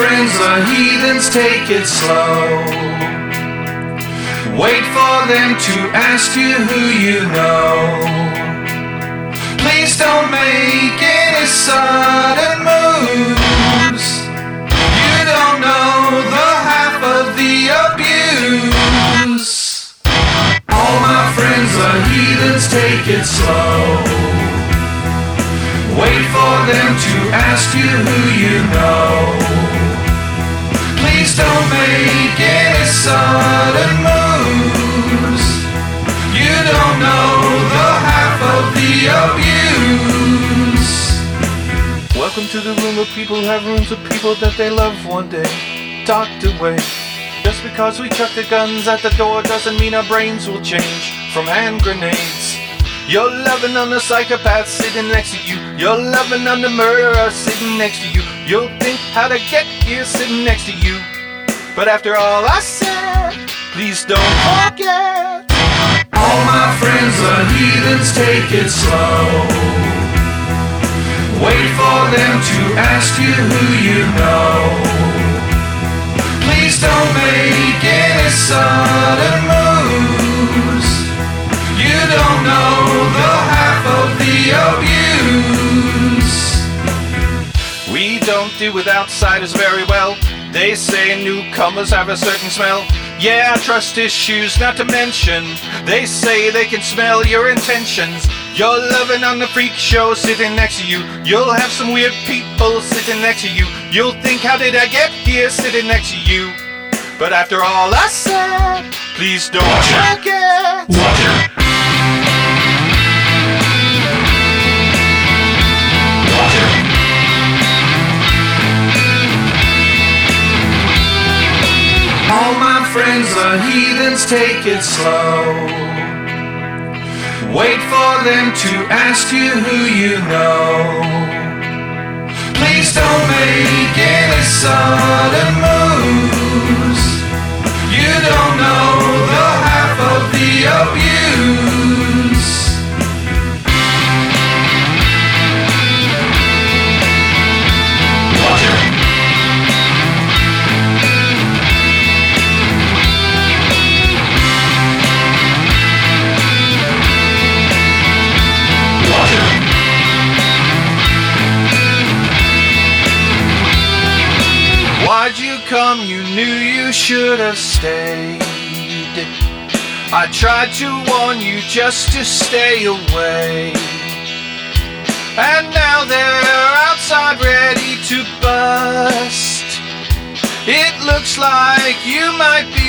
friends, the heathens, take it slow. Wait for them to ask you who you know. Please don't make any sudden moves. You don't know the half of the abuse. All my friends, the heathens, take it slow. Wait for them to ask you who you know. Sudden moves. You don't know the half of the abuse. Welcome to the room of people have rooms of people that they love one day. Tucked away. Just because we chuck the guns at the door doesn't mean our brains will change from hand grenades. You're loving on the psychopath sitting next to you. You're loving on the murderer sitting next to you. You'll think how to get here sitting next to you. But after all I please don't forget. All my friends, the heathens, take it slow. Wait for them to ask you who you know. Please don't make any sudden moves. You don't know the half of the abuse. We don't deal with outsiders very well. They say newcomers have a certain smell. Yeah, trust issues not to mention. They say they can smell your intentions. You're loving on the freak show sitting next to you. You'll have some weird people sitting next to you. You'll think, how did I get here sitting next to you? But after all I said, please don't forget. All my friends, the heathens, take it slow. Wait for them to ask you who you know. Please don't make any sudden Why'd you come? You knew you should have stayed. I tried to warn you just to stay away. And now they're outside ready to bust. It looks like you might be.